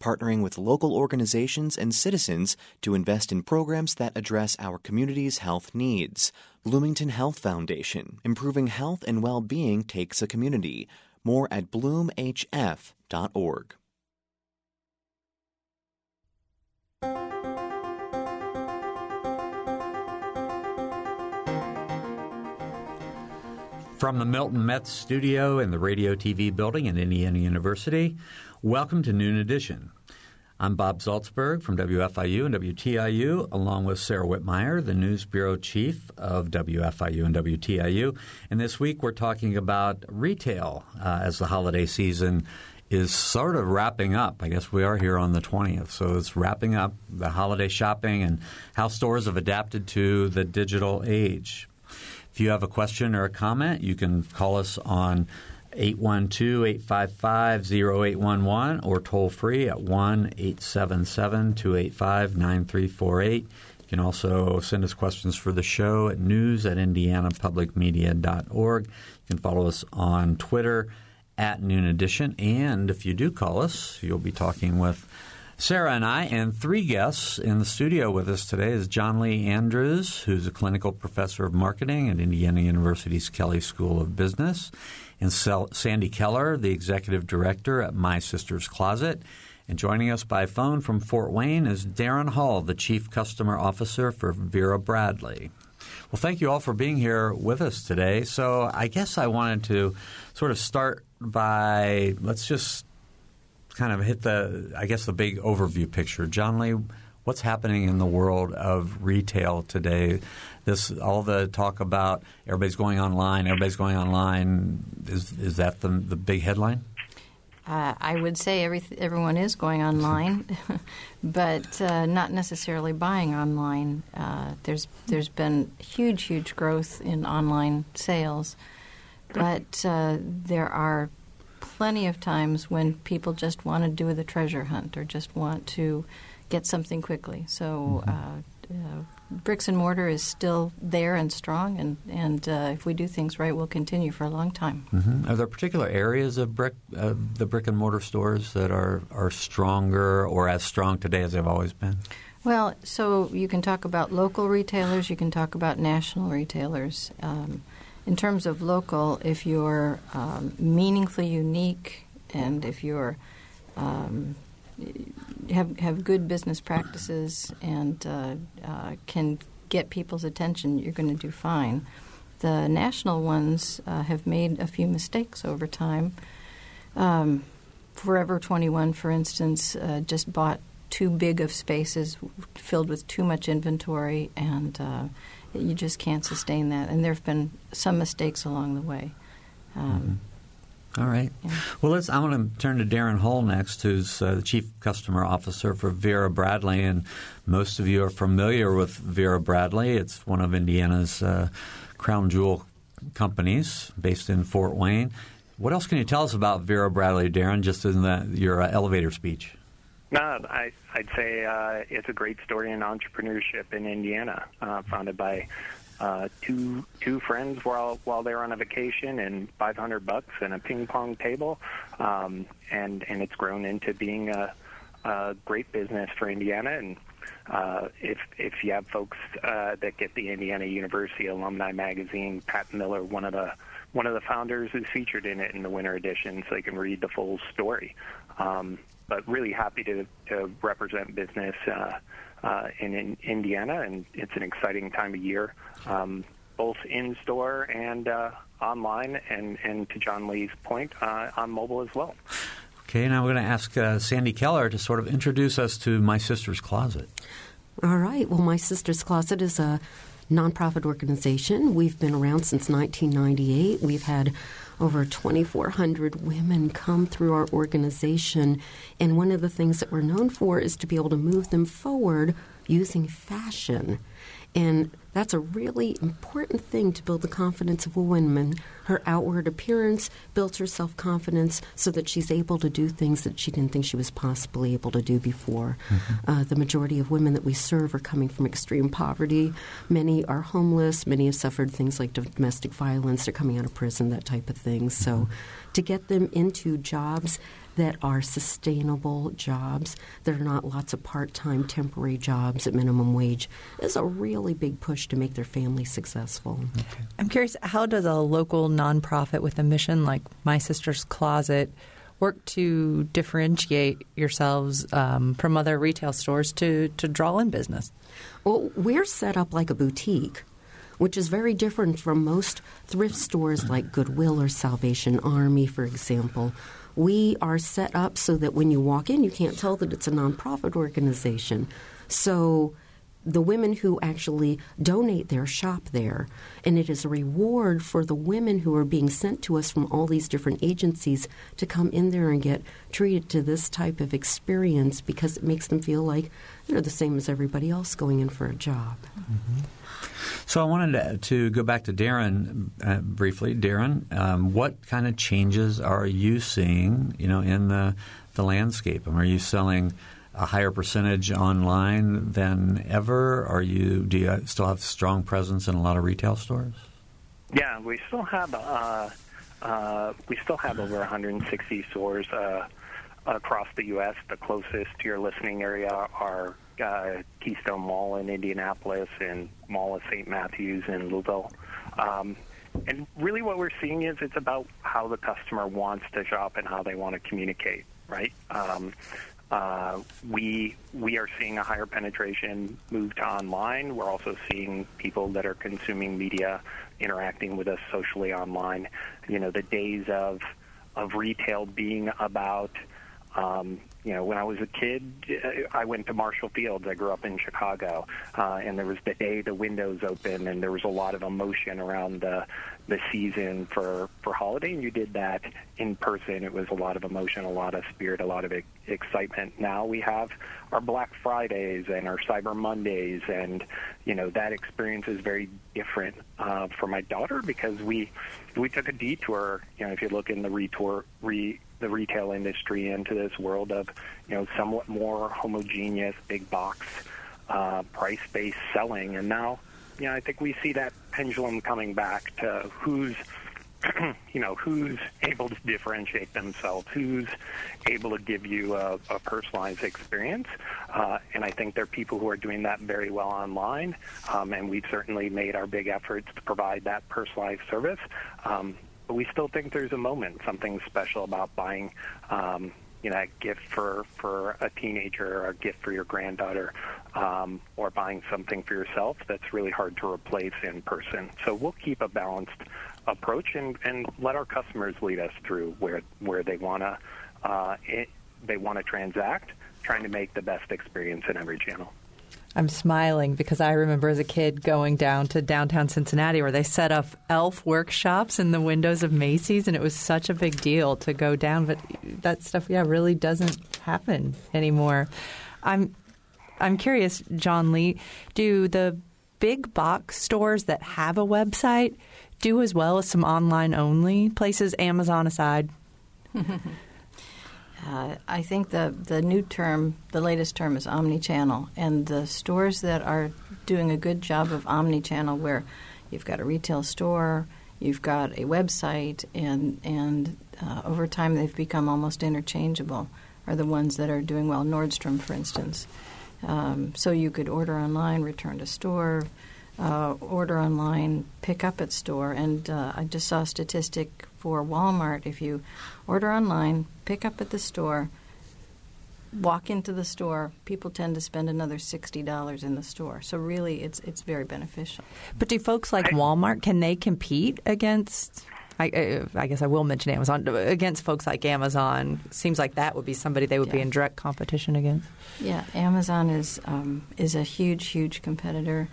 partnering with local organizations and citizens to invest in programs that address our community's health needs. Bloomington Health Foundation, improving health and well being takes a community. More at bloomhf.org. From the Milton Metz studio in the Radio TV building at Indiana University, welcome to Noon Edition. I'm Bob Zaltsberg from WFIU and WTIU, along with Sarah Whitmire, the News Bureau Chief of WFIU and WTIU. And this week we're talking about retail uh, as the holiday season is sort of wrapping up. I guess we are here on the 20th, so it's wrapping up the holiday shopping and how stores have adapted to the digital age. If you have a question or a comment, you can call us on 812-855-0811 or toll free at 1-877-285-9348. You can also send us questions for the show at news at indianapublicmedia.org. You can follow us on Twitter at Noon Edition. And if you do call us, you'll be talking with Sarah and I, and three guests in the studio with us today is Jonlee Andrews, who's a clinical professor of marketing at Indiana University's Kelley School of Business, and Sandy Keller, the executive director at My Sister's Closet. And joining us by phone from Fort Wayne is Darren Hall, the chief customer officer for Vera Bradley. Well, thank you all for being here with us today. So, I guess I wanted to sort of start by let's just kind of hit the, I guess, the big overview picture. Jonlee, what's happening in the world of retail today? This all the talk about everybody's going online, everybody's going online. Is is that the the big headline? Uh, I would say every, everyone is going online, but uh, not necessarily buying online. Uh, there's there's been huge huge growth in online sales, but uh, there are plenty of times when people just want to do the treasure hunt or just want to get something quickly. So mm-hmm. uh, uh, bricks and mortar is still there and strong, and and uh, if we do things right, we'll continue for a long time. Mm-hmm. Are there particular areas of brick uh, the brick and mortar stores that are are stronger or as strong today as they've always been? Well, so you can talk about local retailers, you can talk about national retailers. Um, in terms of local, if you're um, meaningfully unique and if you're um, have have good business practices and uh, uh, can get people's attention, you're going to do fine. The national ones uh, have made a few mistakes over time. Um, Forever 21, for instance, uh, just bought too big of spaces filled with too much inventory and uh, you just can't sustain that. And there have been some mistakes along the way. Um, mm-hmm. All right. Yeah. Well, let's. I want to turn to Darren Hall next, who's uh, the chief customer officer for Vera Bradley, and most of you are familiar with Vera Bradley. It's one of Indiana's uh, crown jewel companies, based in Fort Wayne. What else can you tell us about Vera Bradley, Darren? Just in the, your uh, elevator speech. No, I, I'd say uh, it's a great story in entrepreneurship in Indiana, uh, founded by uh, two two friends while while they were on a vacation, and 500 bucks and a ping pong table, um, and and it's grown into being a, a great business for Indiana. And uh, if if you have folks uh, that get the Indiana University Alumni Magazine, Pat Miller, one of the one of the founders, is featured in it in the winter edition, so they can read the full story. Um, but really happy to, to represent business uh, uh, in, in, Indiana, and it's an exciting time of year, um, both in store and uh, online, and, and to Jonlee's point, uh, on mobile as well. Okay, now we're going to ask uh, Sandy Keller to sort of introduce us to My Sister's Closet. All right. Well, My Sister's Closet is a nonprofit organization. We've been around since 1998. We've had over 2,400 women come through our organization. And one of the things that we're known for is to be able to move them forward using fashion. And That's a really important thing to build the confidence of a woman. Her outward appearance builds her self confidence so that she's able to do things that she didn't think she was possibly able to do before. Mm-hmm. Uh, the majority of women that we serve are coming from extreme poverty. Many are homeless. Many have suffered things like domestic violence. They're coming out of prison, that type of thing. So, mm-hmm. to get them into jobs that are sustainable jobs, that are not lots of part time temporary jobs at minimum wage, is a really big push to make their family successful. Okay. I'm curious, how does a local nonprofit with a mission like My Sister's Closet work to differentiate yourselves um, from other retail stores to, to draw in business? Well, we're set up like a boutique which is very different from most thrift stores like Goodwill or Salvation Army, for example, we are set up so that when you walk in, you can't tell that it's a nonprofit organization. So the women who actually donate their shop there. And it is a reward for the women who are being sent to us from all these different agencies to come in there and get treated to this type of experience because it makes them feel like they're the same as everybody else going in for a job. Mm-hmm. So I wanted to, to go back to Darren uh, briefly. Darren, um, what kind of changes are you seeing, you know, in the the landscape? are you selling a higher percentage online than ever? Are you do you still have strong presence in a lot of retail stores? Yeah, we still have uh, uh, we still have over 160 stores uh, across the U.S. The closest to your listening area are uh, Keystone Mall in Indianapolis and Mall of St. Matthews in Louisville. Um, and really, what we're seeing is it's about how the customer wants to shop and how they want to communicate. Right? Um, we we are seeing a higher penetration move to online. We're also seeing people that are consuming media interacting with us socially online. You know, the days of of retail being about um, you know, when I was a kid, I went to Marshall Fields. I grew up in Chicago, uh, and there was the day the windows open, and there was a lot of emotion around the the season for for holiday. And you did that in person. It was a lot of emotion, a lot of spirit, a lot of excitement. Now we have our Black Fridays and our Cyber Mondays, and you know that experience is very different uh, for my daughter because we we took a detour. You know, if you look in the retour re the retail industry into this world of, you know, somewhat more homogeneous, big box, uh, price-based selling. And now, you know, I think we see that pendulum coming back to who's, you know, who's able to differentiate themselves, who's able to give you a, a personalized experience. Uh, and I think there are people who are doing that very well online. Um, and we've certainly made our big efforts to provide that personalized service. Um, but we still think there's a moment, something special about buying, um, you know, a gift for for a teenager or a gift for your granddaughter, um, or buying something for yourself that's really hard to replace in person. So we'll keep a balanced approach and and let our customers lead us through where where they want to uh, they want to transact, trying to make the best experience in every channel. I'm smiling because I remember as a kid going down to downtown Cincinnati where they set up elf workshops in the windows of Macy's, and it was such a big deal to go down. But that stuff, yeah, really doesn't happen anymore. I'm I'm curious, Jonlee, do the big box stores that have a website do as well as some online only places, Amazon aside? Uh, I think the, the new term, the latest term is omni-channel, and the stores that are doing a good job of omni-channel, where you've got a retail store, you've got a website, and and uh, over time they've become almost interchangeable, are the ones that are doing well. Nordstrom, for instance. Um, so you could order online, return to store, uh, order online, pick up at store. And uh, I just saw a statistic for Walmart. If you order online, pick up at the store, walk into the store, people tend to spend another sixty dollars in the store. So really, it's it's very beneficial. But do folks like Walmart can they compete against? I, uh, I, guess I will mention Amazon against folks like Amazon. Seems like that would be somebody they would yeah. be in direct competition against. Yeah, Amazon is um, is a huge, huge competitor.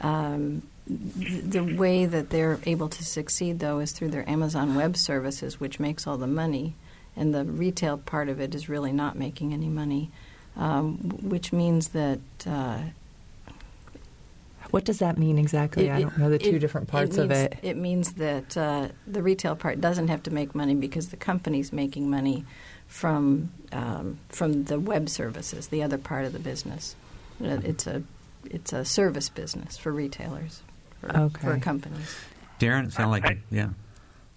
Um, the way that they're able to succeed, though, is through their Amazon Web Services, which makes all the money, and the retail part of it is really not making any money, um, which means that. Uh, What does that mean exactly? I don't know the two it- different parts it of means- it. It means that uh, the retail part doesn't have to make money because the company's making money from um, from the web services, the other part of the business. It's a it's a service business for retailers, for, Okay. for companies. Darren, it sounded like I- yeah.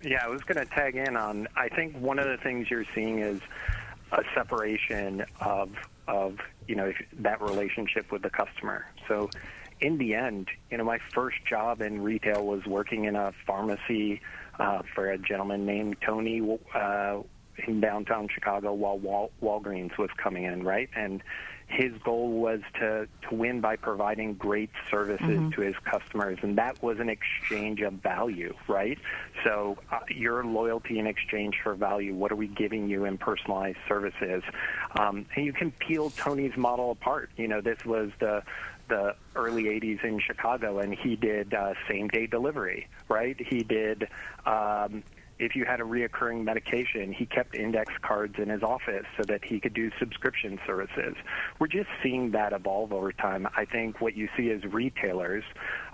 Yeah, I was going to tag in on. I think one of the things you're seeing is a separation of of you know that relationship with the customer. So, in the end, you know, my first job in retail was working in a pharmacy uh, for a gentleman named Tony uh, in downtown Chicago while Wal- Walgreens was coming in, right? And his goal was to, to win by providing great services to his customers, and that was an exchange of value, right? So, uh, your loyalty in exchange for value, what are we giving you in personalized services? Um, and you can peel Tony's model apart. You know, this was the the early 80s in Chicago, and he did uh, same day delivery, right? He did. Um, if you had a reoccurring medication, he kept index cards in his office so that he could do subscription services. We're just seeing that evolve over time. I think what you see is retailers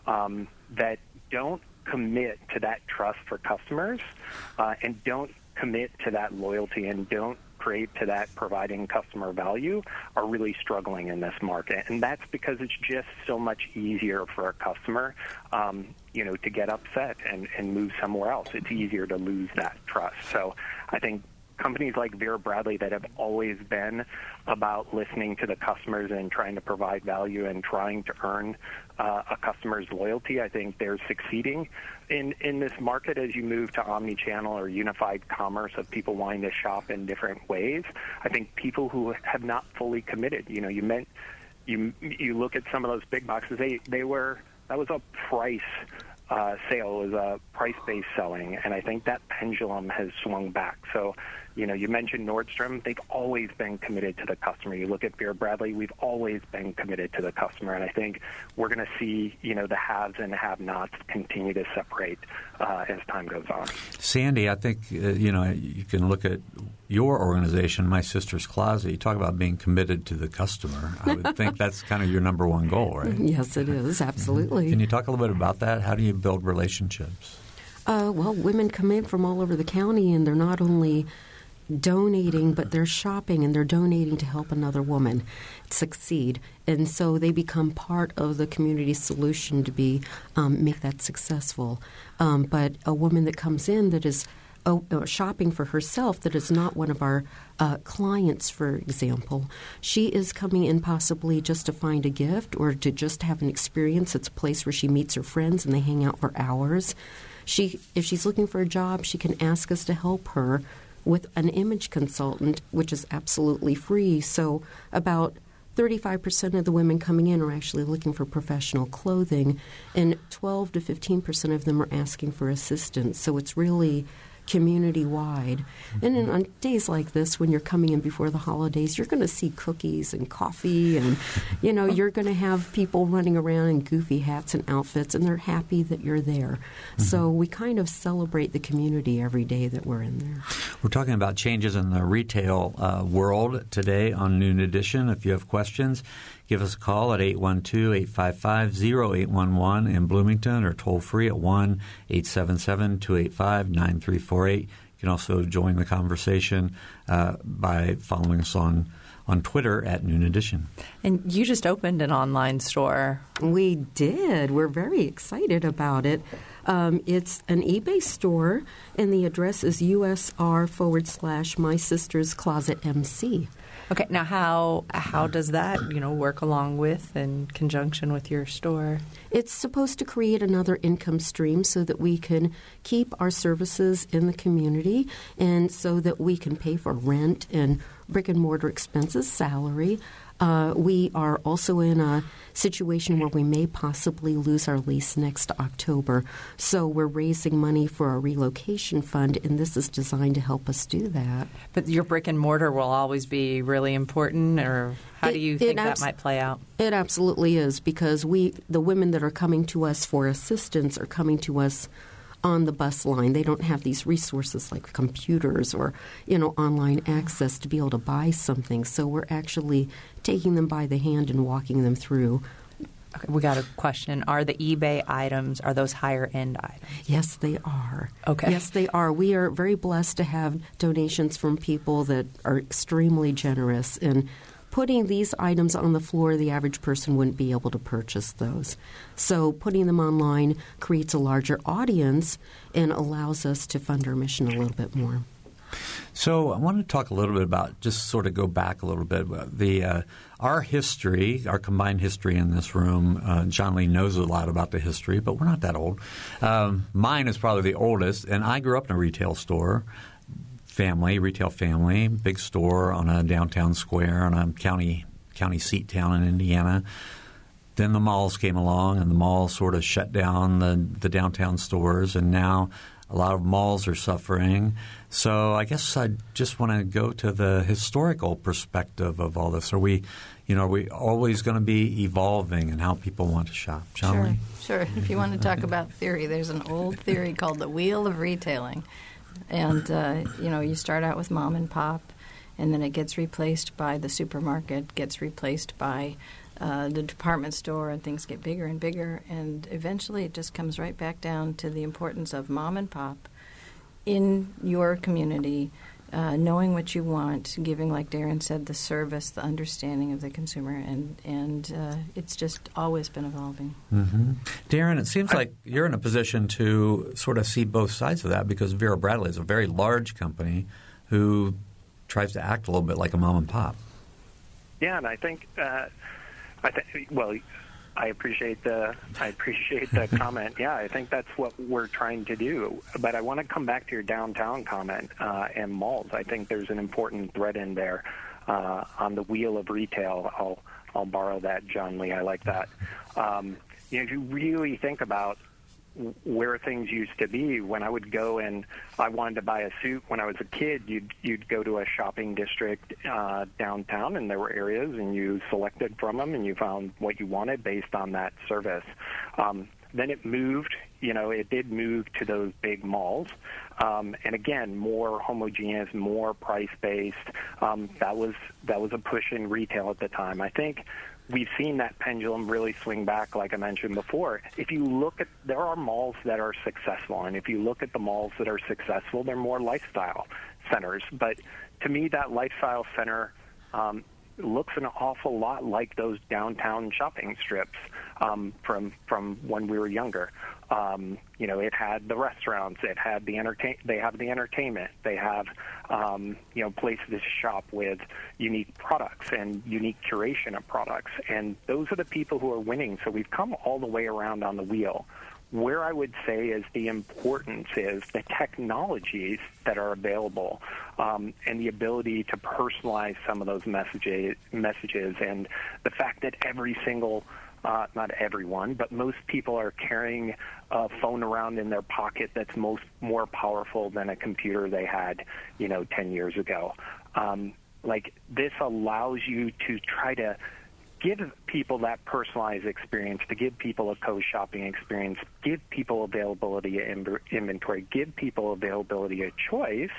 um, that don't commit to that trust for customers uh, and don't commit to that loyalty and don't create to that providing customer value are really struggling in this market. And that's because it's just so much easier for a customer, um, you know, to get upset and, and move somewhere else. It's easier to lose that trust. So I think companies like Vera Bradley that have always been about listening to the customers and trying to provide value and trying to earn uh, a customer's loyalty, I think they're succeeding in, in this market as you move to omni-channel or unified commerce of people wanting to shop in different ways. I think people who have not fully committed, you know, you meant you you look at some of those big boxes, they they were that was a price uh, sale, it was a price-based selling, and I think that pendulum has swung back. So, you know, you mentioned Nordstrom; they've always been committed to the customer. You look at Vera Bradley; we've always been committed to the customer, and I think we're going to see, you know, the haves and have-nots continue to separate uh, as time goes on. Sandy, I think uh, you know you can look at your organization, My Sister's Closet. You talk about being committed to the customer. I would think that's kind of your number one goal, right? Yes, it is absolutely. Can you talk a little bit about that? How do you build relationships? Uh, well, women come in from all over the county, and they're not only donating, but they're shopping and they're donating to help another woman succeed, and so they become part of the community solution to be um, make that successful. Um, but a woman that comes in that is uh, uh, shopping for herself that is not one of our uh, clients, for example. She is coming in possibly just to find a gift or to just have an experience. It's a place where she meets her friends and they hang out for hours. She, if she's looking for a job, she can ask us to help her with an image consultant, which is absolutely free. So about 35% of the women coming in are actually looking for professional clothing, and 12 to 15% of them are asking for assistance. So it's really community wide. And then on days like this, when you're coming in before the holidays, you're going to see cookies and coffee, and you know you're going to have people running around in goofy hats and outfits, and they're happy that you're there. So we kind of celebrate the community every day that we're in there. We're talking about changes in the retail uh, world today on Noon Edition. If you have questions, give us a call at 812-855-0811 in Bloomington or toll free at 1-877-285-9348. You can also join the conversation uh, by following us on, on Twitter at Noon Edition. And you just opened an online store. We did. We're very excited about it. Um, it's an eBay store, and the address is USR forward slash My Sister's Closet MC. Okay, now how how does that you know work along with in conjunction with your store? It's supposed to create another income stream so that we can keep our services in the community and so that we can pay for rent and brick and mortar expenses, salary. Uh, we are also in a situation where we may possibly lose our lease next October. So we're raising money for a relocation fund, and this is designed to help us do that. But your brick and mortar will always be really important, or how do you it think that might play out? It absolutely is because we, the women that are coming to us for assistance, are coming to us on the bus line. They don't have these resources like computers or you know online access to be able to buy something. So we're actually taking them by the hand and walking them through Okay, we got a question. Are the eBay items are those higher end items? Yes, they are. Okay. Yes, they are. We are very blessed to have donations from people that are extremely generous in putting these items on the floor. The average person wouldn't be able to purchase those. So putting them online creates a larger audience and allows us to fund our mission a little bit more. So I want to talk a little bit about just sort of go back a little bit. The uh, our history, our combined history in this room. Uh, John Lee knows a lot about the history, but we're not that old. Um, mine is probably the oldest, and I grew up in a retail store. Family, retail family, big store on a downtown square on a county county seat town in Indiana. Then the malls came along, and the malls sort of shut down the, the downtown stores, and now a lot of malls are suffering. So I guess I just want to go to the historical perspective of all this. Are we, you know, are we always going to be evolving in how people want to shop? John sure, Lee? sure. If you want to talk about theory, there's an old theory called the wheel of retailing, and uh, you know, you start out with mom and pop, and then it gets replaced by the supermarket, gets replaced by uh, the department store, and things get bigger and bigger, and eventually it just comes right back down to the importance of mom and pop in your community, uh, knowing what you want, giving, like Darren said, the service, the understanding of the consumer, and and uh, it's just always been evolving. Mm-hmm. Darren, it seems like you're in a position to sort of see both sides of that because Vera Bradley is a very large company who tries to act a little bit like a mom and pop. Yeah, and I think, uh, I think, well, I appreciate the I appreciate the comment. Yeah, I think that's what we're trying to do. But I want to come back to your downtown comment uh, and malls. I think there's an important thread in there uh, on the wheel of retail. I'll I'll borrow that, Jonlee. I like that. Um, you know, if you really think about where things used to be. When I would go and I wanted to buy a suit when I was a kid, you'd you'd go to a shopping district uh, downtown, and there were areas, and you selected from them, and you found what you wanted based on that service. Um, then it moved, you know, it did move to those big malls, um, and again, more homogeneous, more price based. Um, that was that was a push in retail at the time. I think we've seen that pendulum really swing back, like I mentioned before. If you look at, there are malls that are successful, and if you look at the malls that are successful, they're more lifestyle centers. But to me, that lifestyle center um, looks an awful lot like those downtown shopping strips um, from from when we were younger. Um, you know, it had the restaurants, it had the entertain, they have the entertainment, they have um, you know places to shop with unique products and unique curation of products, and those are the people who are winning. So we've come all the way around on the wheel. Where I would say is the importance is the technologies that are available um, and the ability to personalize some of those messages, messages, and the fact that every single uh, not everyone, but most people are carrying a phone around in their pocket that's most more powerful than a computer they had, you know, 10 years ago. Um, like this allows you to try to give people that personalized experience, to give people a co-shopping experience, give people availability of inventory, give people availability of choice,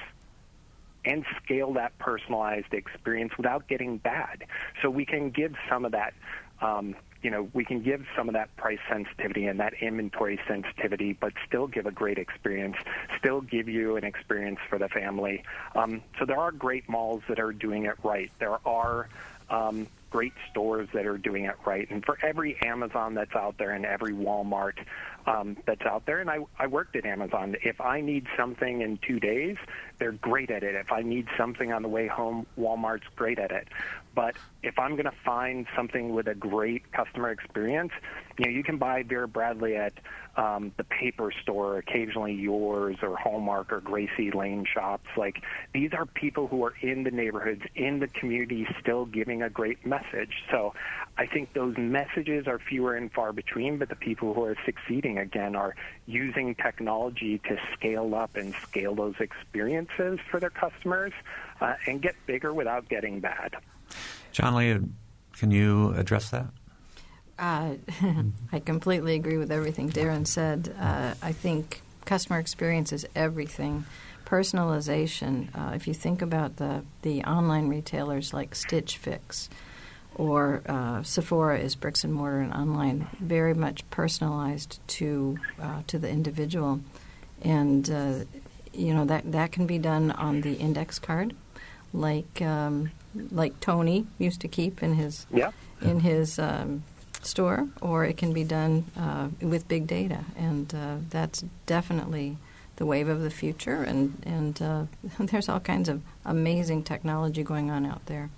and scale that personalized experience without getting bad. So we can give some of that um, you know, we can give some of that price sensitivity and that inventory sensitivity, but still give a great experience, still give you an experience for the family. Um, so there are great malls that are doing it right. There are um, great stores that are doing it right. And for every Amazon that's out there and every Walmart um, that's out there, and I, I worked at Amazon, if I need something in two days, they're great at it. If I need something on the way home, Walmart's great at it. But if I'm going to find something with a great customer experience, you know, you can buy Vera Bradley at um, the paper store, occasionally yours or Hallmark or Gracie Lane shops. Like these are people who are in the neighborhoods, in the community, still giving a great message. So I think those messages are fewer and far between, but the people who are succeeding again are using technology to scale up and scale those experiences for their customers uh, and get bigger without getting bad. Jonlee, can you address that? Uh, I completely agree with everything Darren said. Uh, I think customer experience is everything. Personalization. Uh, if you think about the the online retailers like Stitch Fix, or uh, Sephora is bricks and mortar and online, very much personalized to uh, to the individual, and uh, you know that that can be done on the index card, like um, like Tony used to keep in his Yeah. in his um, store, or it can be done uh, with big data, and uh, that's definitely the wave of the future. And and uh, there's all kinds of amazing technology going on out there.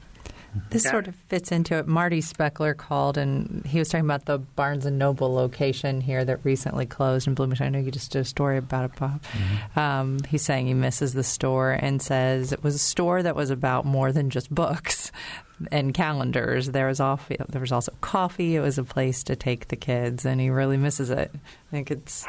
This Yeah. sort of fits into it. Marty Speckler called, and he was talking about the Barnes and Noble location here that recently closed in Bloomington. I know you just did a story about it, Bob. Um, he's saying he misses the store and says it was a store that was about more than just books and calendars. There was off, there was also coffee. It was a place to take the kids, and he really misses it. I think it's,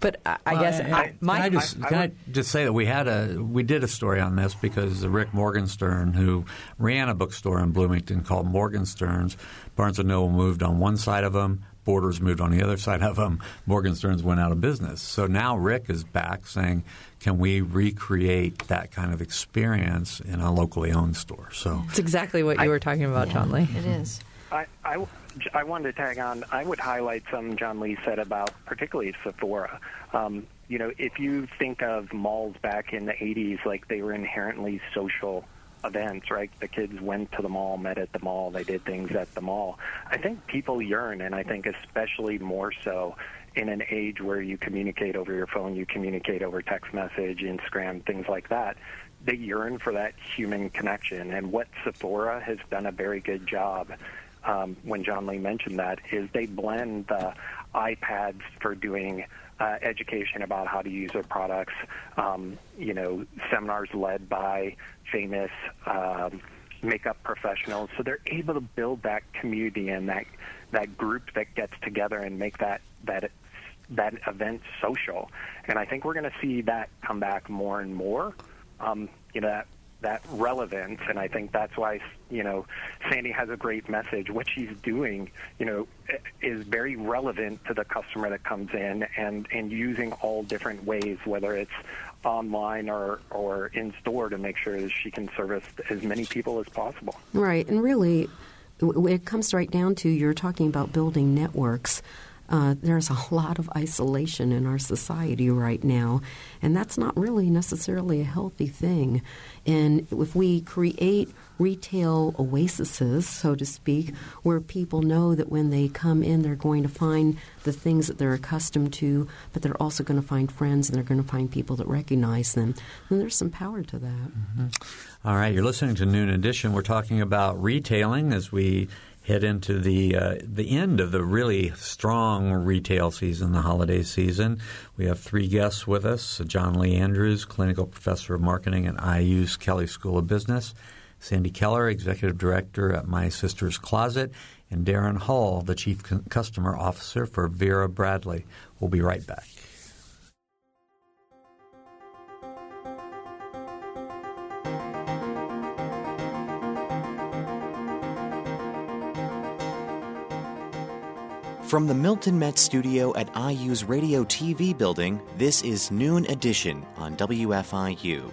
but I, I guess I, I, my can I just can I just say that we had a we did a story on this because Rick Morgenstern, who ran a bookstore in Bloomington called Morgenstern's, Barnes and Noble moved on one side of them. Borders moved on the other side of them. Morgenstern's went out of business. So now Rick is back saying, "Can we recreate that kind of experience in a locally owned store?" So it's exactly what you were talking about, Jonlee. It is. I, I, I wanted to tag on. I would highlight some Jonlee said about particularly Sephora. Um, you know, if you think of malls back in the 80s, like they were inherently social events, right? The kids went to the mall, met at the mall, they did things at the mall. I think people yearn, and I think especially more so in an age where you communicate over your phone, you communicate over text message, Instagram, things like that. They yearn for that human connection. And what Sephora has done a very good job um, when Jonlee mentioned that is they blend the iPads for doing uh, education about how to use their products, um, you know, seminars led by famous um, makeup professionals. So they're able to build that community and that that group that gets together and make that that that event social. And I think we're going to see that come back more and more. Um, you know, that that relevance, and I think that's why you know Sandy has a great message. What she's doing, you know, is very relevant to the customer that comes in, and and using all different ways, whether it's online or or in store, to make sure that she can service as many people as possible. Right, and really, when it comes right down to you're talking about building networks. Uh, there's a lot of isolation in our society right now, and that's not really necessarily a healthy thing. And if we create retail oases, so to speak, where people know that when they come in, they're going to find the things that they're accustomed to, but they're also going to find friends and they're going to find people that recognize them, then there's some power to that. All right, you're listening to Noon Edition. We're talking about retailing as we head into the uh, the end of the really strong retail season, the holiday season. We have three guests with us: Jonlee Andrews, clinical professor of marketing at IU's Kelley School of Business, Sandy Keller, executive director at My Sister's Closet, and Darren Hall, the chief customer officer for Vera Bradley. We'll be right back. From the Milton Metz studio at IU's Radio TV building, this is Noon Edition on WFIU.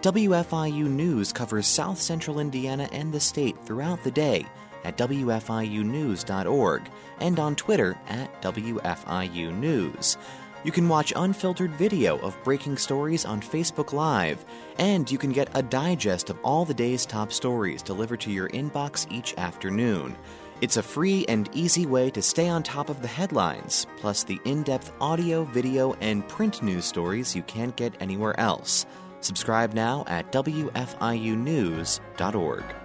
WFIU News covers South Central Indiana and the state throughout the day at WFIUnews.org and on Twitter at WFIU News. You can watch unfiltered video of breaking stories on Facebook Live, and you can get a digest of all the day's top stories delivered to your inbox each afternoon. It's a free and easy way to stay on top of the headlines, plus the in depth audio, video, and print news stories you can't get anywhere else. Subscribe now at WFIUnews.org.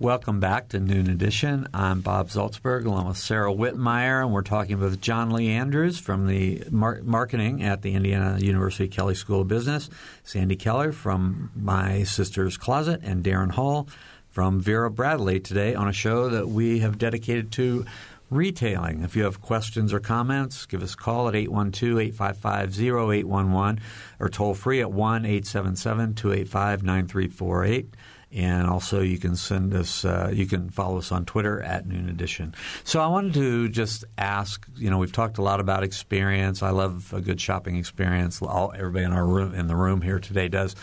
Welcome back to Noon Edition. I'm Bob Zaltsberg along with Sarah Whitmire, and we're talking with Jonlee Andrews from the mar- marketing at the Indiana University Kelley School of Business, Sandy Keller from My Sister's Closet, and Darren Hall from Vera Bradley today on a show that we have dedicated to retailing. If you have questions or comments, give us a call at 812-855-0811 or toll free at 1-877-285-9348. And also, you can send us, uh, you can follow us on Twitter at Noon Edition. So, I wanted to just ask you know, we've talked a lot about experience. I love a good shopping experience. All, everybody in our room, in the room here today does.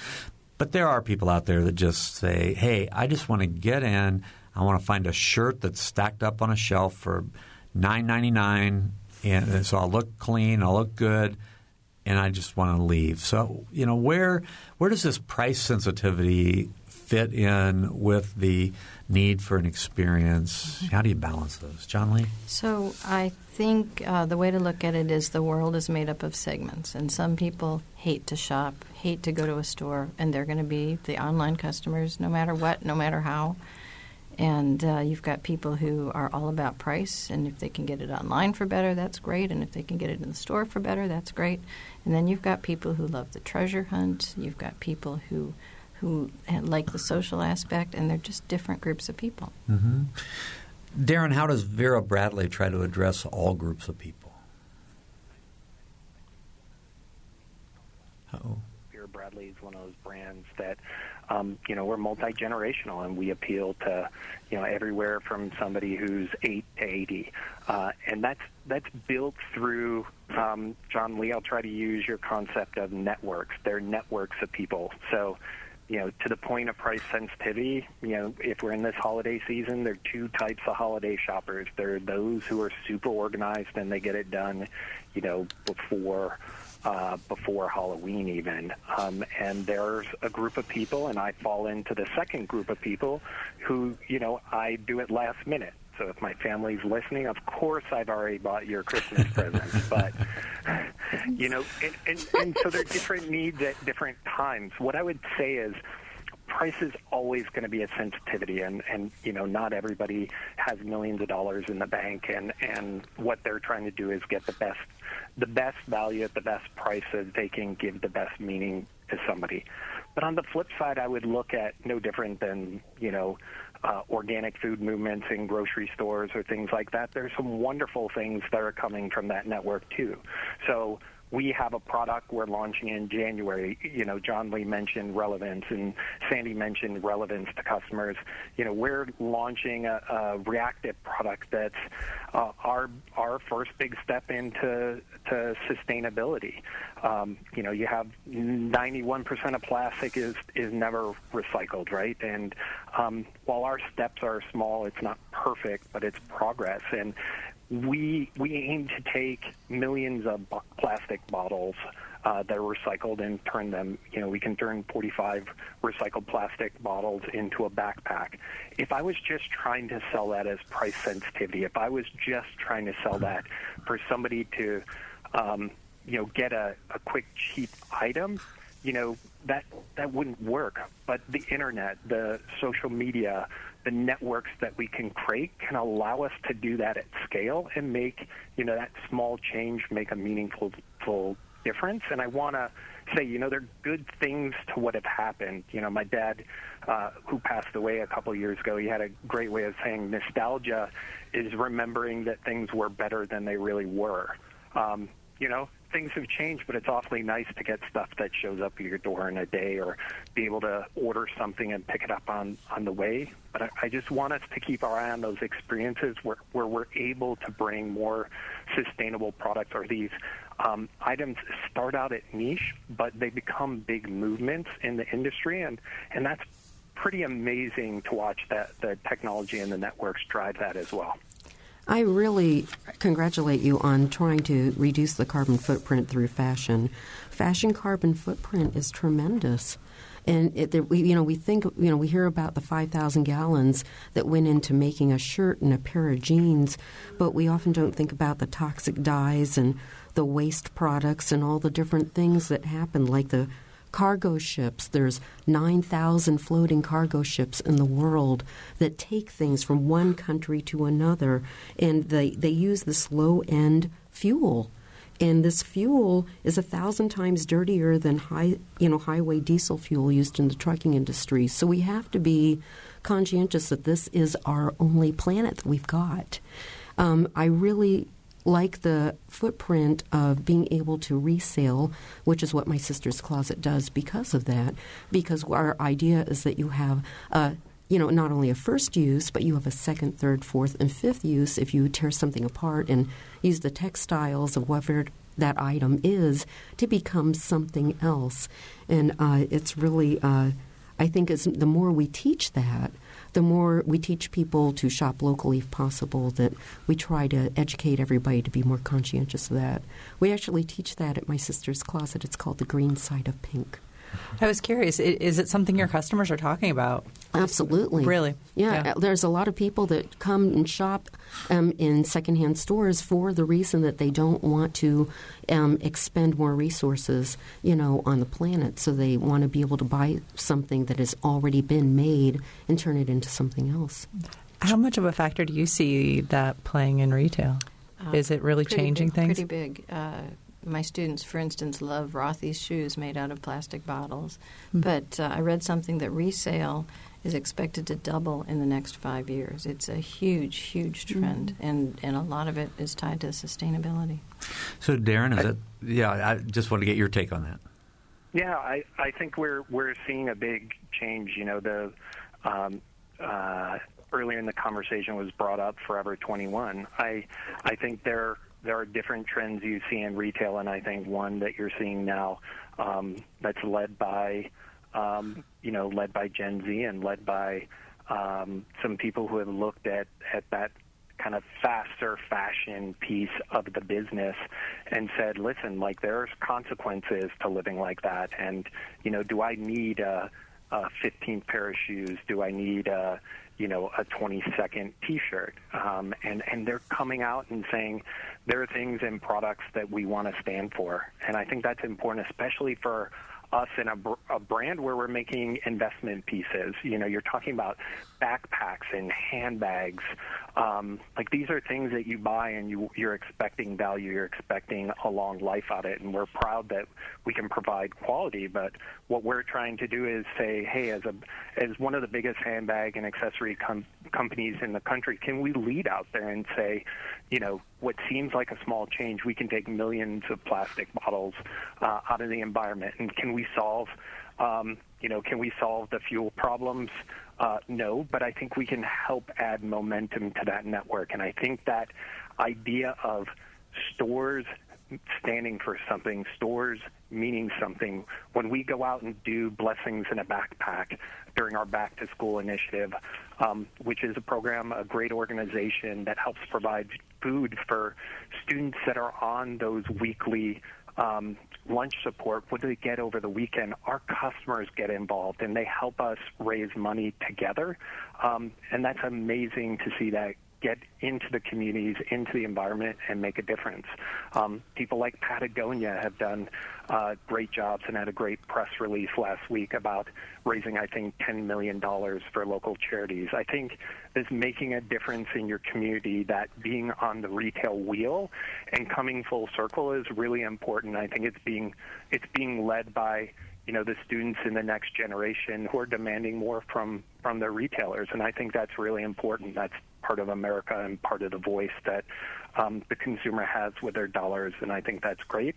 But there are people out there that just say, hey, I just want to get in. I want to find a shirt that's stacked up on a shelf for nine ninety nine, and so I'll look clean, I'll look good, and I just want to leave. So you know where where does this price sensitivity fit in with the need for an experience? How do you balance those, Jonlee? So I think uh, the way to look at it is the world is made up of segments, and some people hate to shop, hate to go to a store, and they're going to be the online customers no matter what, no matter how. And uh, you've got people who are all about price, and if they can get it online for better, that's great. And if they can get it in the store for better, that's great. And then you've got people who love the treasure hunt. You've got people who who like the social aspect, and they're just different groups of people. Mm-hmm. Darren, how does Vera Bradley try to address all groups of people? oh Vera Bradley is one of those brands that um, you know, we're multi generational and we appeal to, you know, everywhere from somebody who's eight to eighty, uh, and that's that's built through. Um, Jonlee, I'll try to use your concept of networks. They're networks of people. So, you know, to the point of price sensitivity, you know, if we're in this holiday season, there are two types of holiday shoppers. There are those who are super organized and they get it done, you know, before uh, before Halloween, even. Um, and there's a group of people, and I fall into the second group of people who, you know, I do it last minute. So if my family's listening, of course I've already bought your Christmas presents. But you know, and, and, and so there are different needs at different times. What I would say is price is always going to be a sensitivity and and you know not everybody has millions of dollars in the bank and and what they're trying to do is get the best the best value at the best price so they can give the best meaning to somebody but on the flip side i would look at no different than you know uh, organic food movements in grocery stores or things like that. There's some wonderful things that are coming from that network too. So we have a product we're launching in January. You know, Jonlee mentioned relevance and Sandy mentioned relevance to customers. You know, we're launching a, a reactive product that's uh, our our first big step into to sustainability. Um, you know, you have 91% of plastic is is never recycled, right? And um, while our steps are small, it's not perfect, but it's progress. And we we aim to take millions of plastic bottles uh, that are recycled and turn them. You know, we can turn 45 recycled plastic bottles into a backpack. If I was just trying to sell that as price sensitivity, if I was just trying to sell that for somebody to, um, you know, get a, a quick cheap item, you know, that that wouldn't work. But the internet, the social media, the networks that we can create can allow us to do that at scale and make you know that small change make a meaningful difference. And I want to say, you know, there are good things to what have happened. You know, my dad, uh, who passed away a couple years ago, he had a great way of saying nostalgia is remembering that things were better than they really were. Um, you know, things have changed, but it's awfully nice to get stuff that shows up at your door in a day or be able to order something and pick it up on, on the way. But I, I just want us to keep our eye on those experiences where, where we're able to bring more sustainable products or these um, items start out at niche, but they become big movements in the industry. And, and that's pretty amazing to watch that the technology and the networks drive that as well. I really congratulate you on trying to reduce the carbon footprint through fashion. Fashion carbon footprint is tremendous. And it, we, you know, we think, you know, we hear about the 5,000 gallons that went into making a shirt and a pair of jeans, but we often don't think about the toxic dyes and the waste products and all the different things that happen, like the cargo ships. There's 9,000 floating cargo ships in the world that take things from one country to another, and they, they use this low end fuel. And this fuel is a thousand times dirtier than high, you know, highway diesel fuel used in the trucking industry. So we have to be conscientious that this is our only planet that we've got. Um, I really like the footprint of being able to resale, which is what my sister's closet does because of that. Because our idea is that you have a you know, not only a first use, but you have a second, third, fourth, and fifth use if you tear something apart and use the textiles of whatever that item is to become something else. And uh, it's really, uh, I think, as the more we teach that, the more we teach people to shop locally if possible, that we try to educate everybody to be more conscientious of that. We actually teach that at my sister's closet. It's called the green side of pink. I was curious. Is it something your customers are talking about? Absolutely. Really? Yeah. yeah. There's a lot of people that come and shop um, in secondhand stores for the reason that they don't want to um, expend more resources, you know, on the planet. So they want to be able to buy something that has already been made and turn it into something else. How much of a factor do you see that playing in retail? Uh, Is it really changing big, things? Pretty big. Uh, my students, for instance, love Rothy's shoes made out of plastic bottles. Mm-hmm. But uh, I read something that resale is expected to double in the next five years. It's a huge, huge hmm. trend, mm-hmm. and, and a lot of it is tied to sustainability. So, Darren, is I, that? Yeah, I just want to get your take on that. Yeah, I, I think we're we're seeing a big change. You know, the um, uh, earlier in the conversation was brought up Forever 21. I I think there there are different trends you see in retail, and I think one that you're seeing now um, that's led by, um, you know, led by Gen Z and led by um, some people who have looked at at that kind of faster fashion piece of the business and said, listen, like there's consequences to living like that, and you know, do I need a, a 15th pair of shoes? Do I need a you know, a 20 second T-shirt, um, and and they're coming out and saying there are things and products that we want to stand for, and I think that's important, especially for us in a, a brand where we're making investment pieces. You know, you're talking about backpacks and handbags. Um, like these are things that you buy and you, you're expecting value. You're expecting a long life out of it, and we're proud that we can provide quality. But what we're trying to do is say, hey, as a as one of the biggest handbag and accessory com- companies in the country, can we lead out there and say, you know, what seems like a small change, we can take millions of plastic bottles uh, out of the environment, and can we solve, um, you know, can we solve the fuel problems? Uh, no, but I think we can help add momentum to that network, and I think that idea of stores standing for something, stores meaning something. When we go out and do blessings in a backpack during our back to school initiative, um, which is a program, a great organization that helps provide food for students that are on those weekly um, lunch support, what do they get over the weekend? Our customers get involved and they help us raise money together. Um, and that's amazing to see that get into the communities, into the environment, and make a difference. Um, people like Patagonia have done uh, great jobs and had a great press release last week about raising, I think, $10 million for local charities. I think this making a difference in your community, that being on the retail wheel and coming full circle is really important. I think it's being it's being led by you know the students in the next generation who are demanding more from from their retailers and i think that's really important that's part of america and part of the voice that um, the consumer has with their dollars and i think that's great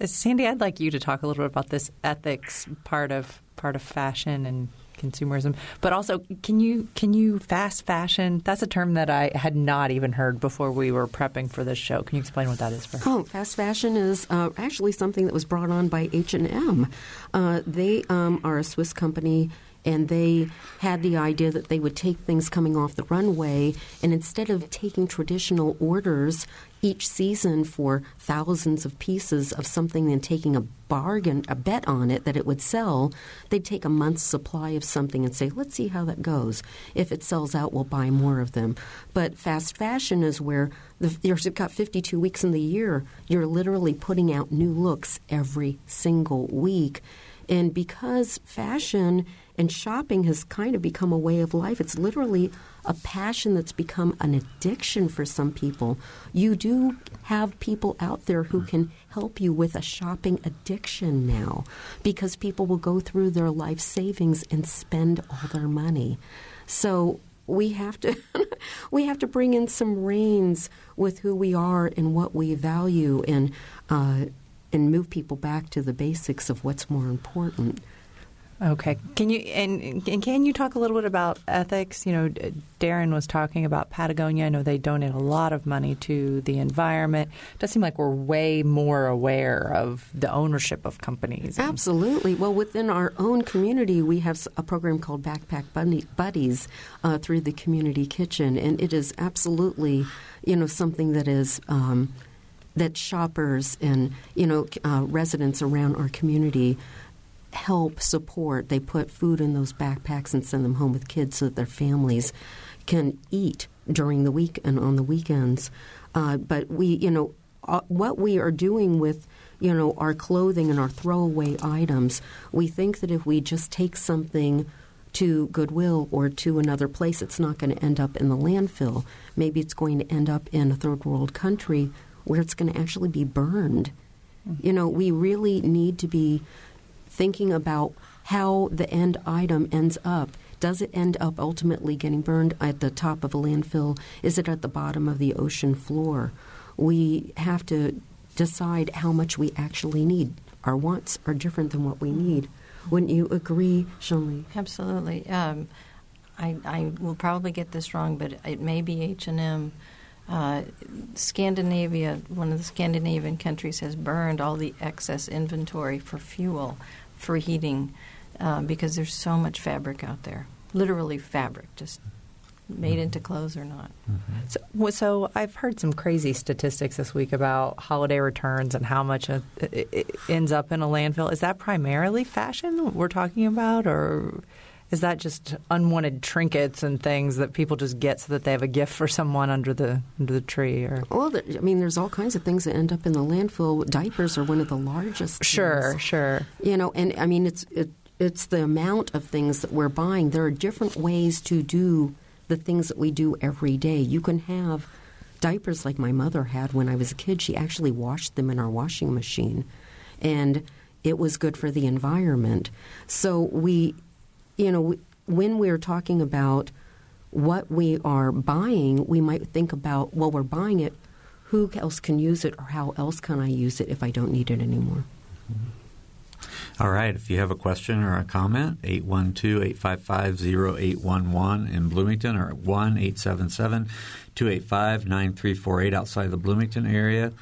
uh, sandy i'd like you to talk a little bit about this ethics part of part of fashion and consumerism. But also, can you can you fast fashion? That's a term that I had not even heard before we were prepping for this show. Can you explain what that is for? Oh, fast fashion is uh, actually something that was brought on by H and M. Uh, they um, are a Swiss company and they had the idea that they would take things coming off the runway and instead of taking traditional orders each season for thousands of pieces of something and taking a bargain a bet on it that it would sell they'd take a month's supply of something and say let's see how that goes. If it sells out we'll buy more of them. But fast fashion is where you've got 52 weeks in the year you're literally putting out new looks every single week. And because fashion and shopping has kind of become a way of life, it's literally a passion that's become an addiction for some people. You do have people out there who can help you with a shopping addiction now because people will go through their life savings and spend all their money. So we have to we have to bring in some reins with who we are and what we value and uh, and move people back to the basics of what's more important. Okay. Can you and, and can you talk a little bit about ethics? You know, Darren was talking about Patagonia. I know they donate a lot of money to the environment. It does seem like we're way more aware of the ownership of companies. Absolutely. Well, within our own community, we have a program called Backpack Buddies uh, through the community kitchen, and it is absolutely, you know, something that is. Um, that shoppers and you know uh, residents around our community help support. They put food in those backpacks and send them home with kids so that their families can eat during the week and on the weekends. Uh, but we, you know, uh, what we are doing with you know our clothing and our throwaway items, we think that if we just take something to Goodwill or to another place, it's not going to end up in the landfill. Maybe it's going to end up in a third world country where it's going to actually be burned. Mm-hmm. You know, we really need to be thinking about how the end item ends up. Does it end up ultimately getting burned at the top of a landfill? Is it at the bottom of the ocean floor? We have to decide how much we actually need. Our wants are different than what we need. Wouldn't you agree, Shirley? Absolutely. Um, I, I, will probably get this wrong, but it may be H and M. Uh, Scandinavia, one of the Scandinavian countries, has burned all the excess inventory for fuel for heating uh, because there's so much fabric out there. Literally fabric, just made mm-hmm. into clothes or not. Mm-hmm. So, well, so, I've heard some crazy statistics this week about holiday returns and how much it, it ends up in a landfill. Is that primarily fashion we're talking about, or is that just unwanted trinkets and things that people just get so that they have a gift for someone under the under the tree? Or well, I mean, there's all kinds of things that end up in the landfill. Diapers are one of the largest. Sure, things. sure. You know, and I mean, it's it, it's the amount of things that we're buying. There are different ways to do the things that we do every day. You can have diapers like my mother had when I was a kid. She actually washed them in our washing machine, and it was good for the environment. So we you know, when we're talking about what we are buying, we might think about, well, we're buying it, who else can use it, or how else can I use it if I don't need it anymore? All right. If you have a question or a comment, 812 855 0811 in Bloomington or 1 877 285 9348 outside the Bloomington area.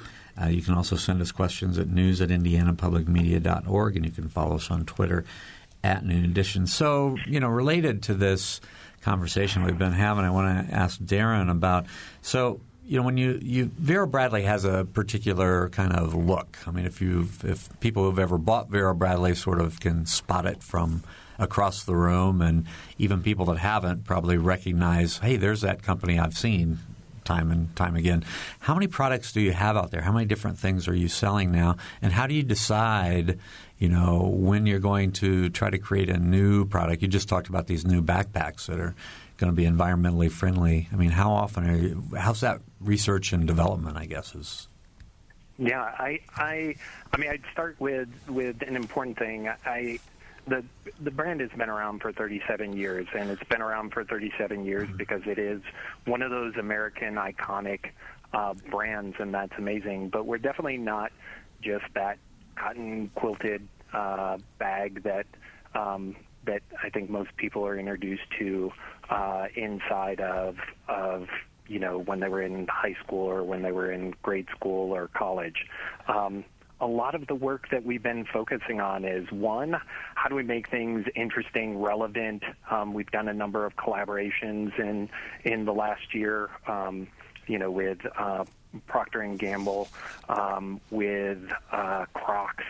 Uh, you can also send us questions at news at indianapublicmedia.org, and you can follow us on Twitter at Noon Edition. So, you know, related to this conversation we've been having, I want to ask Darren about. So, you know, when you, you Vera Bradley has a particular kind of look. I mean, if you if people who've ever bought Vera Bradley sort of can spot it from across the room, and even people that haven't probably recognize, hey, there's that company I've seen time and time again. How many products do you have out there? How many different things are you selling now? And how do you decide, you know, when you're going to try to create a new product? You just talked about these new backpacks that are going to be environmentally friendly. I mean, how often are you? How's that research and development? I guess is. Yeah, I, I, I mean, I'd start with with an important thing. I the the brand has been around for 37 years, and it's been around for 37 years because it is one of those American iconic uh, brands, and that's amazing. But we're definitely not just that cotton quilted uh, bag that um, that I think most people are introduced to uh, inside of of you know when they were in high school or when they were in grade school or college. Um, a lot of the work that we've been focusing on is one, how do we make things interesting, relevant? Um, we've done a number of collaborations in in the last year, um, you know, with uh, Procter and Gamble, um, with uh, Crocs,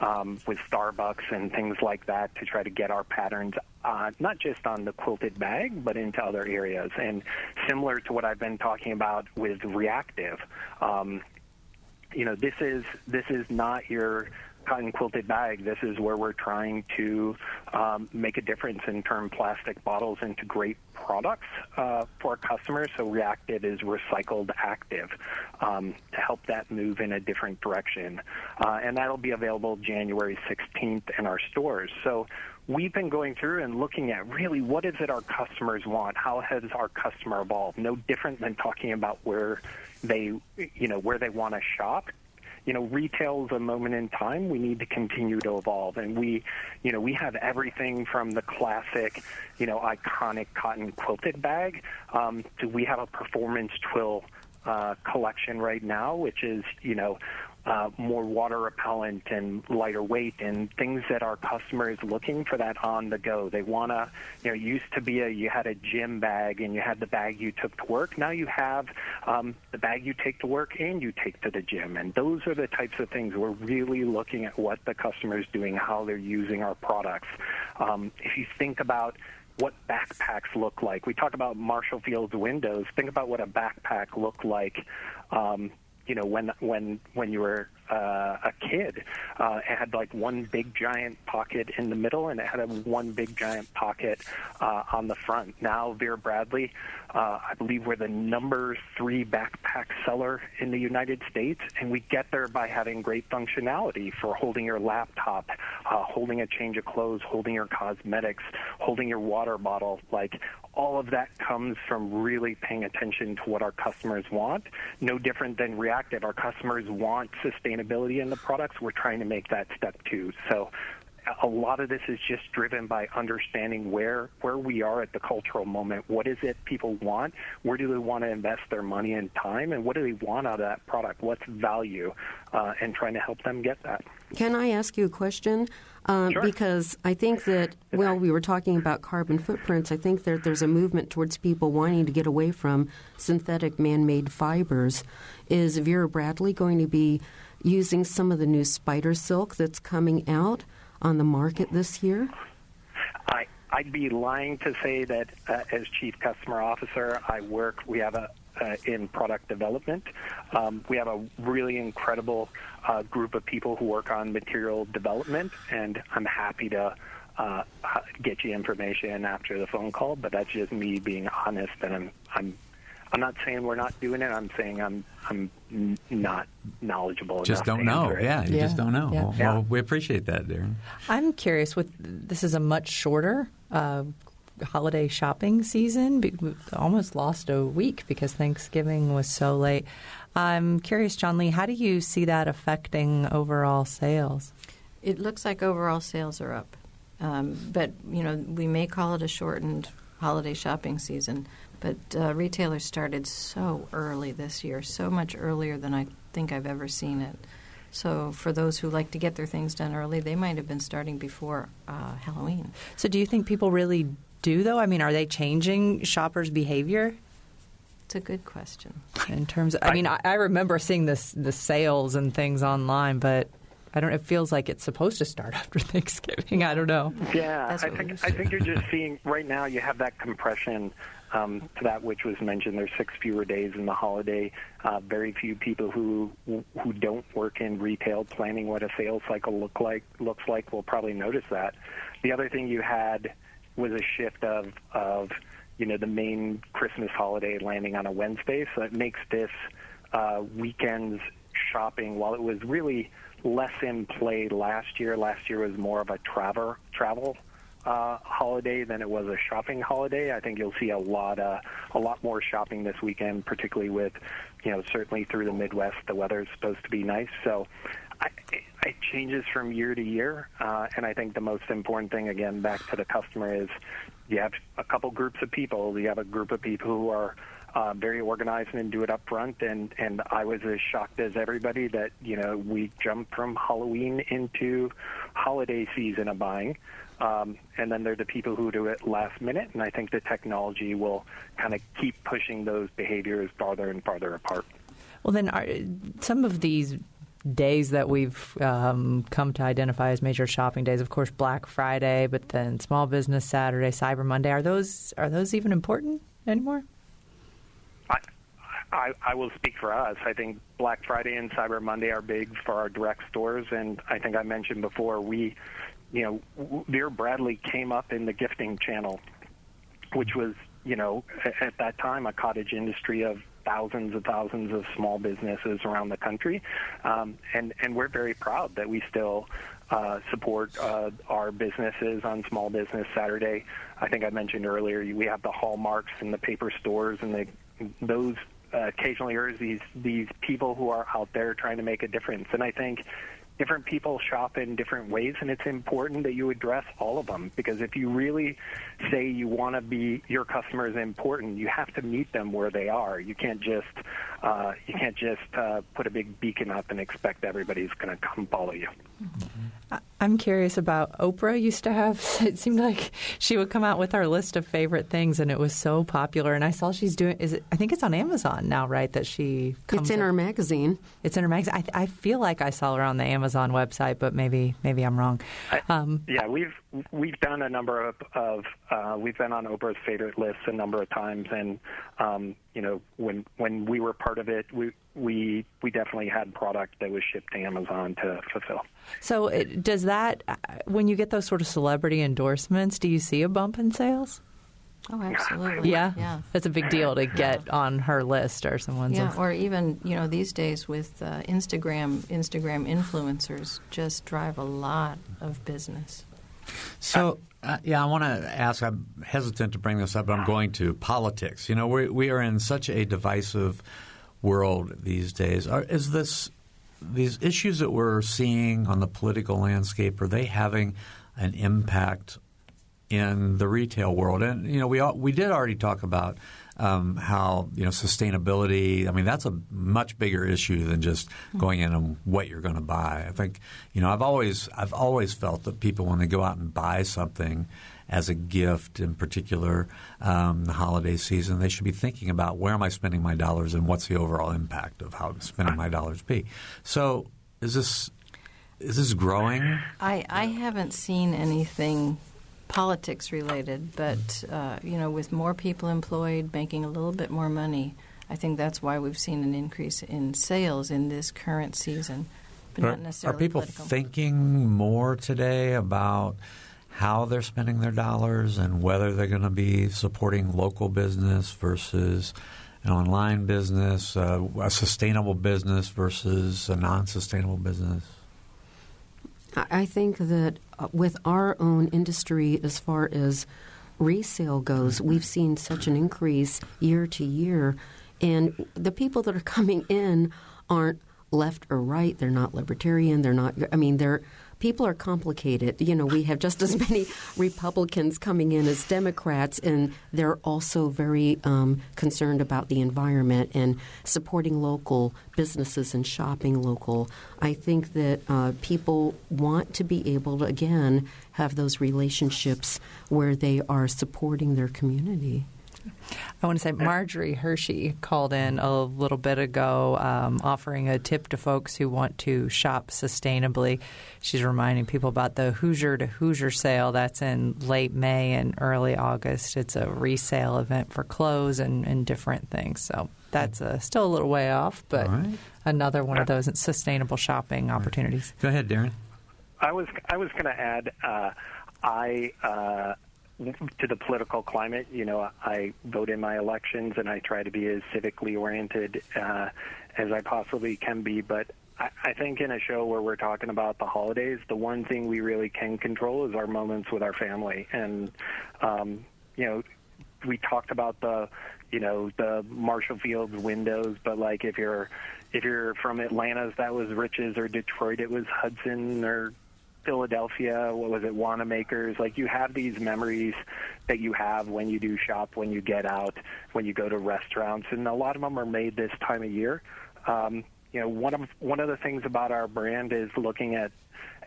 um, with Starbucks, and things like that to try to get our patterns uh, not just on the quilted bag, but into other areas. And similar to what I've been talking about with reactive, um, you know, this is this is not your cotton quilted bag, this is where we're trying to um, make a difference and turn plastic bottles into great products uh, for our customers. So Reactive is recycled active um, to help that move in a different direction. Uh, and that'll be available January 16th in our stores. So we've been going through and looking at really what is it our customers want? How has our customer evolved? No different than talking about where they, you know, where they want to shop you know, retail is a moment in time. We need to continue to evolve, and we, you know, we have everything from the classic, you know, iconic cotton quilted bag um, to we have a performance twill uh, collection right now, which is, you know, uh, more water repellent and lighter weight and things that our customers looking for that on the go. They want to, you know, used to be a you had a gym bag and you had the bag you took to work. Now you have um, the bag you take to work and you take to the gym. And those are the types of things we're really looking at what the customer is doing, how they're using our products. Um, if you think about what backpacks look like. We talk about Marshall Field's windows. Think about what a backpack looked like um, you know when when when you were uh, a kid. Uh, it had like one big giant pocket in the middle, and it had a one big giant pocket uh, on the front. Now, Vera Bradley, uh, I believe we're the number three backpack seller in the United States, and we get there by having great functionality for holding your laptop, uh, holding a change of clothes, holding your cosmetics, holding your water bottle. Like all of that comes from really paying attention to what our customers want. No different than reactive. Our customers want sustainability in the products. We're trying to make that step too. So a lot of this is just driven by understanding where where we are at the cultural moment. What is it people want? Where do they want to invest their money and time? And what do they want out of that product? What's value? Uh, and trying to help them get that. Can I ask you a question? Uh, sure. Because I think that, well, we were talking about carbon footprints. I think that there's a movement towards people wanting to get away from synthetic man made fibers. Is Vera Bradley going to be using some of the new spider silk that's coming out on the market this year? I, I'd be lying to say that uh, as chief customer officer, I work. We have a uh, in product development. Um, we have a really incredible uh, group of people who work on material development, and I'm happy to uh, get you information after the phone call. But that's just me being honest, and I'm I'm I'm not saying we're not doing it. I'm saying I'm I'm not knowledgeable. Just don't know. Yeah, you yeah. just don't know. Yeah. Well, Yeah. well, we appreciate that, Darren. I'm curious. With this is a much shorter uh, holiday shopping season. Be- we almost lost a week because Thanksgiving was so late. I'm curious, Jonlee. How do you see that affecting overall sales? It looks like overall sales are up, um, but you know we may call it a shortened holiday shopping season. But uh, retailers started so early this year, so much earlier than I think I've ever seen it. So for those who like to get their things done early, they might have been starting before uh, Halloween. So, do you think people really do though? I mean, are they changing shoppers' behavior? It's a good question. in terms of, I mean, I, I remember seeing this the sales and things online, but I don't. It feels like it's supposed to start after Thanksgiving. I don't know. Yeah, I think I think you're just seeing right now. You have that compression um, to that which was mentioned. There's six fewer days in the holiday. Uh, very few people who who don't work in retail planning what a sales cycle look like looks like will probably notice that. The other thing you had was a shift of of you know the main Christmas holiday landing on a Wednesday, so it makes this uh, weekend's shopping while it was really less in play last year. Last year was more of a travel travel uh, holiday than it was a shopping holiday. I think you'll see a lot uh, a lot more shopping this weekend, particularly with you know certainly through the Midwest the weather is supposed to be nice. So I, it changes from year to year, uh, and I think the most important thing again back to the customer is you have a couple groups of people. You have a group of people who are uh, very organized and do it up front. And, and I was as shocked as everybody that, you know, we jumped from Halloween into holiday season of buying. Um, and then there are the people who do it last minute. And I think the technology will kind of keep pushing those behaviors farther and farther apart. Well, then, are, some of these days that we've um, come to identify as major shopping days, of course, Black Friday, but then Small Business Saturday, Cyber Monday, are those are those even important anymore? I, I, I will speak for us. I think Black Friday and Cyber Monday are big for our direct stores, and I think I mentioned before we, you know, Vera Bradley came up in the gifting channel, which was, you know, at that time a cottage industry of thousands and thousands of small businesses around the country, um, and and we're very proud that we still uh, support uh, our businesses on Small Business Saturday. I think I mentioned earlier we have the hallmarks and the paper stores, and the, those uh, occasionally are these these people who are out there trying to make a difference. And I think different people shop in different ways, and it's important that you address all of them because if you really say you want to be your customer is important, you have to meet them where they are. You can't just uh, you can't just uh, put a big beacon up and expect everybody's going to come follow you. Mm-hmm. I'm curious about Oprah used to have it seemed like she would come out with our list of favorite things and it was so popular and I saw she's doing is it I think it's on Amazon now right that she It's in up, her magazine. It's in her magazine. I, I, feel like I saw her on the Amazon website but maybe maybe I'm wrong. Um, yeah, we've we've done a number of, of uh, we've been on Oprah's favorite lists a number of times and um, you know when when we were part of it we we we definitely had product that was shipped to Amazon to fulfill. So it, does that uh, when you get those sort of celebrity endorsements, do you see a bump in sales? Oh, absolutely. Yeah, yeah. That's a big deal to get yeah. on her list or someone's. Yeah, list. or even you know these days with uh, Instagram, Instagram influencers just drive a lot of business. So. Uh, yeah, I want to ask. I'm hesitant to bring this up, but I'm going to politics. You know, we we are in such a divisive world these days. Are, is this these issues that we're seeing on the political landscape are they having an impact in the retail world? And you know, we all, we did already talk about um, how you know sustainability. I mean, that's a much bigger issue than just going in and what you're going to buy. I think you know I've always I've always felt that people when they go out and buy something as a gift, in particular um, the holiday season, they should be thinking about where am I spending my dollars and what's the overall impact of how I'm spending my dollars be. So is this is this growing? I, I haven't seen anything politics related, but uh, you know, with more people employed, making a little bit more money, I think that's why we've seen an increase in sales in this current season. But are, not necessarily are people political. thinking more today about how they're spending their dollars and whether they're going to be supporting local business versus an online business, uh, a sustainable business versus a non-sustainable business? I think that with our own industry, as far as resale goes, mm-hmm. we've seen such an increase year to year, and the people that are coming in aren't left or right. They're not libertarian. They're not. I mean, they're people are complicated. You know, we have just as many Republicans coming in as Democrats, and they're also very um, concerned about the environment and supporting local businesses and shopping local. I think that uh, people want to be able to, again, have those relationships where they are supporting their community. I want to say Marjorie Hershey called in a little bit ago um, offering a tip to folks who want to shop sustainably. She's reminding people about the Hoosier to Hoosier sale that's in late May and early August. It's a resale event for clothes and, and different things. So that's uh, still a little way off, but right. another one of those sustainable shopping opportunities. Go ahead, Darren. I was I was going to add. Uh, I uh, to the political climate. You know, I vote in my elections and I try to be as civically oriented uh, as I possibly can be. But I, I think in a show where we're talking about the holidays, the one thing we really can control is our moments with our family. And, um, you know, we talked about the, you know, the Marshall Fields windows, but like if you're if you're from Atlanta's, that was Rich's, or Detroit, it was Hudson, or Philadelphia, what was it, Wanamaker's? Like you have these memories that you have when you do shop, when you get out, when you go to restaurants, and a lot of them are made this time of year. Um, you know, one of one of the things about our brand is looking at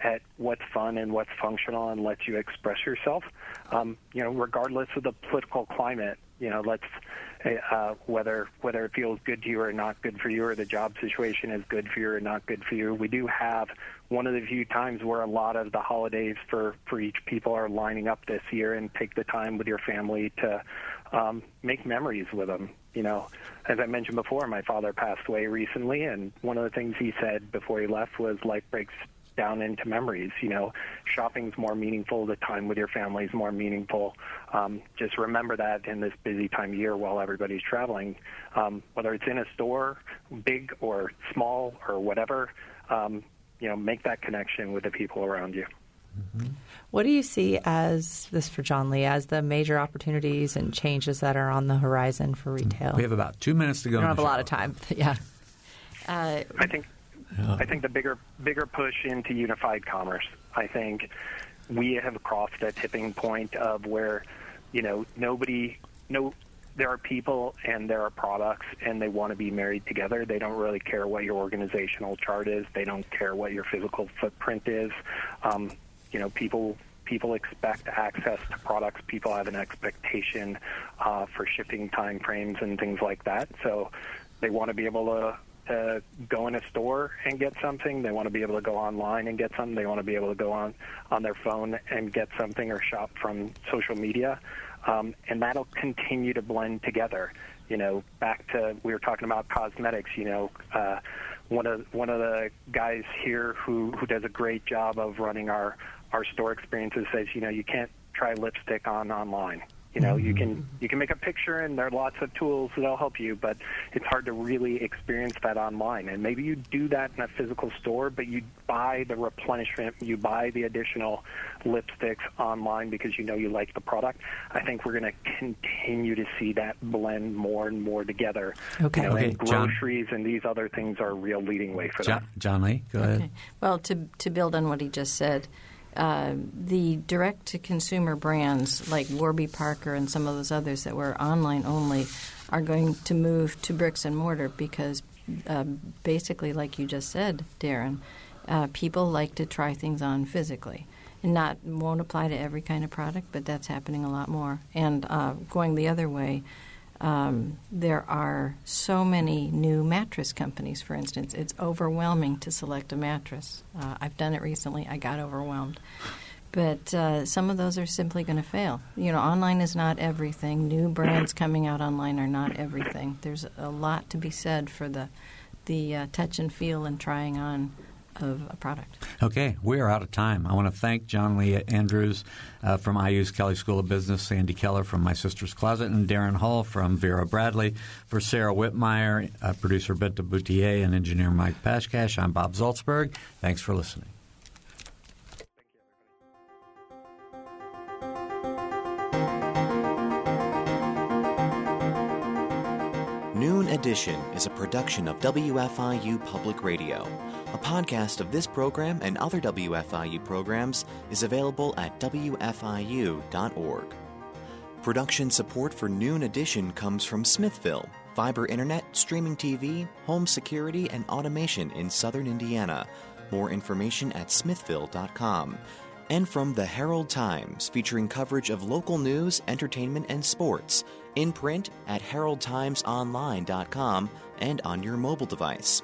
at what's fun and what's functional and lets you express yourself. Um, you know, regardless of the political climate, you know, let's uh, whether whether it feels good to you or not good for you, or the job situation is good for you or not good for you. We do have one of the few times where a lot of the holidays for for each people are lining up this year, and take the time with your family to um, make memories with them. You know, as I mentioned before, my father passed away recently, and one of the things he said before he left was life breaks down into memories. You know, shopping's more meaningful. The time with your family is more meaningful. Um, just remember that in this busy time of year while everybody's traveling, um, whether it's in a store, big or small or whatever. Um, you know, make that connection with the people around you. Mm-hmm. What do you see as this for Jonlee as the major opportunities and changes that are on the horizon for retail? We have about two minutes to go. We don't have a lot of time. Yeah. Uh, I think yeah. I think the bigger bigger push into unified commerce. I think we have crossed a tipping point of where, you know, nobody no there are people and there are products and they want to be married together. They don't really care what your organizational chart is. They don't care what your physical footprint is. Um, you know, people people expect access to products. People have an expectation uh, for shipping time frames and things like that. So they want to be able to to go in a store and get something. They want to be able to go online and get something. They want to be able to go on on their phone and get something or shop from social media. Um, and that'll continue to blend together. You know, back to we were talking about cosmetics. You know, uh, one of one of the guys here who who does a great job of running our our store experiences says, you know, you can't try lipstick on online. You know, you can mm-hmm. you can make a picture, and there are lots of tools that'll help you, but it's hard to really experience that online. And maybe you do that in a physical store, but you buy the replenishment, you buy the additional lipsticks online because you know you like the product. I think we're going to continue to see that blend more and more together. Okay, you know, okay, and groceries John, and these other things are a real leading way for John, that. Jonlee, go ahead. Well, to to build on what he just said. Uh, the direct to consumer brands like Warby Parker and some of those others that were online only are going to move to bricks and mortar because uh, basically, like you just said, Darren, uh, people like to try things on physically. And not won't apply to every kind of product, but that's happening a lot more. And uh, going the other way, um, there are so many new mattress companies, for instance. It's overwhelming to select a mattress. Uh, I've done it recently. I got overwhelmed. But uh, some of those are simply going to fail. You know, online is not everything. New brands coming out online are not everything. There's a lot to be said for the the uh, touch and feel and trying on of a product. Okay, we are out of time. I want to thank Jonlee Andrews uh, from IU's Kelley School of Business, Sandy Keller from My Sister's Closet, and Darren Hall from Vera Bradley. For Sarah Whitmire, uh, producer Bette Boutier, and engineer Mike Pashkash, I'm Bob Zaltsberg. Thanks for listening. Noon Edition is a production of WFIU Public Radio. A podcast of this program and other WFIU programs is available at WFIU.org. Production support for Noon Edition comes from Smithville, fiber internet, streaming TV, home security, and automation in southern Indiana. More information at smithville.com. And from the Herald Times, featuring coverage of local news, entertainment, and sports, in print at heraldtimesonline.com and on your mobile device